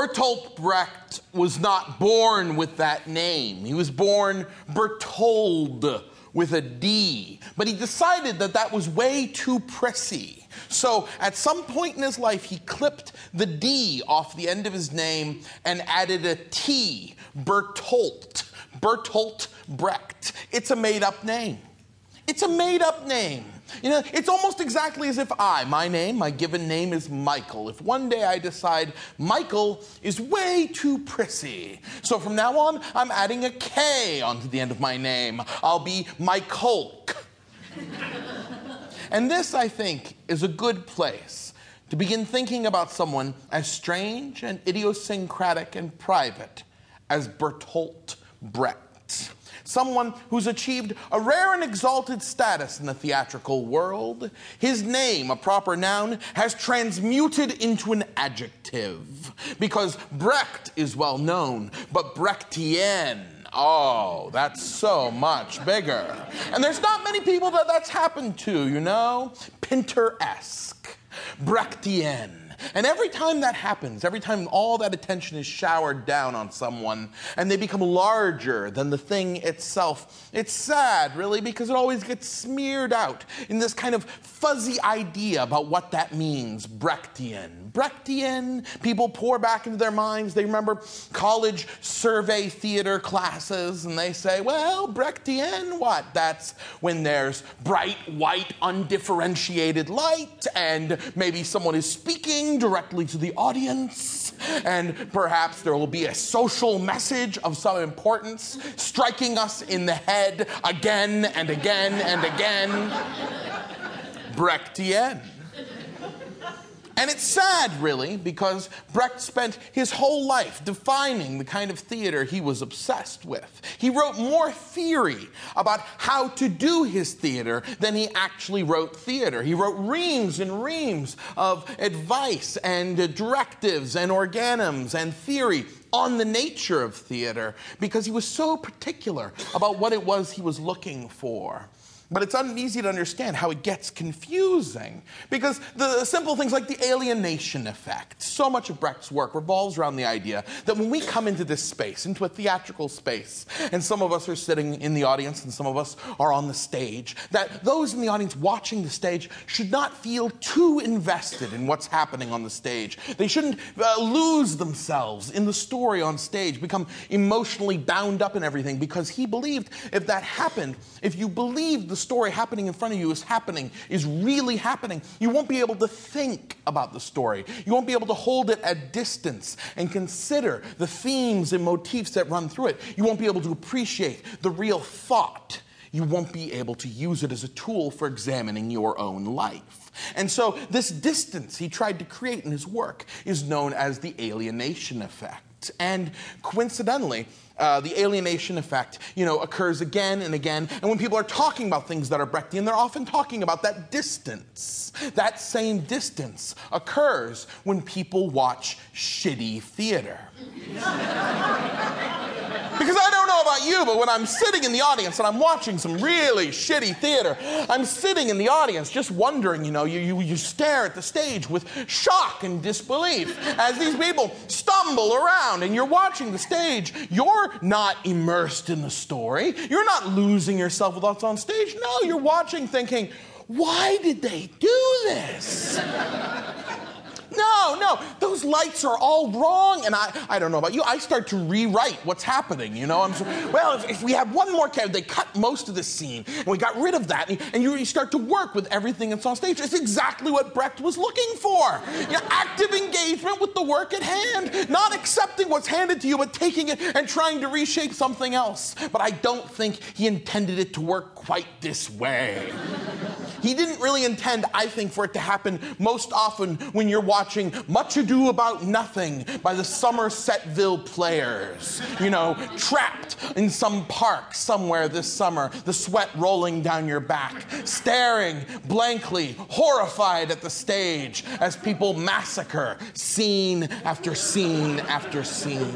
Bertolt Brecht was not born with that name. He was born Bertold with a D. But he decided that that was way too prissy. So at some point in his life, he clipped the D off the end of his name and added a T, Bertolt. Bertolt Brecht. It's a made up name. It's a made up name. You know, it's almost exactly as if I, my name, my given name is Michael. If one day I decide Michael is way too prissy, so from now on I'm adding a K onto the end of my name. I'll be Michael. and this, I think, is a good place to begin thinking about someone as strange and idiosyncratic and private as Bertolt Brecht someone who's achieved a rare and exalted status in the theatrical world. His name, a proper noun, has transmuted into an adjective because Brecht is well known, but Brechtian. Oh, that's so much bigger. And there's not many people that that's happened to, you know? Pinter esque. Brechtian. And every time that happens, every time all that attention is showered down on someone and they become larger than the thing itself, it's sad, really, because it always gets smeared out in this kind of fuzzy idea about what that means Brechtian. Brechtian, people pour back into their minds. They remember college survey theater classes and they say, well, Brechtian, what? That's when there's bright, white, undifferentiated light and maybe someone is speaking directly to the audience, and perhaps there will be a social message of some importance striking us in the head again and again and again. Brechtian. And it's sad, really, because Brecht spent his whole life defining the kind of theater he was obsessed with. He wrote more theory about how to do his theater than he actually wrote theater. He wrote reams and reams of advice and directives and organums and theory on the nature of theater because he was so particular about what it was he was looking for. But it's uneasy to understand how it gets confusing because the simple things like the alienation effect, so much of Brecht's work revolves around the idea that when we come into this space, into a theatrical space, and some of us are sitting in the audience and some of us are on the stage, that those in the audience watching the stage should not feel too invested in what's happening on the stage. They shouldn't uh, lose themselves in the story on stage, become emotionally bound up in everything because he believed if that happened, if you believed the story happening in front of you is happening, is really happening, you won't be able to think about the story. You won't be able to hold it at distance and consider the themes and motifs that run through it. You won't be able to appreciate the real thought. You won't be able to use it as a tool for examining your own life. And so, this distance he tried to create in his work is known as the alienation effect. And coincidentally, uh, the alienation effect, you know, occurs again and again. And when people are talking about things that are Brechtian, they're often talking about that distance. That same distance occurs when people watch shitty theater. Because I don't know about you, but when I'm sitting in the audience and I'm watching some really shitty theater, I'm sitting in the audience just wondering, you know, you, you, you stare at the stage with shock and disbelief as these people stumble around and you're watching the stage. You're not immersed in the story, you're not losing yourself with what's on stage. No, you're watching thinking, why did they do this? No, no, those lights are all wrong. And I, I don't know about you, I start to rewrite what's happening. You know, I'm so, well, if, if we have one more character, they cut most of the scene, and we got rid of that, and, and you, you, start to work with everything that's on stage. It's exactly what Brecht was looking for. You know, active engagement with the work at hand, not accepting what's handed to you, but taking it and trying to reshape something else. But I don't think he intended it to work quite this way. He didn't really intend, I think, for it to happen most often when you're watching Much Ado About Nothing by the Somersetville Players. You know, trapped in some park somewhere this summer, the sweat rolling down your back, staring blankly, horrified at the stage as people massacre scene after scene after scene.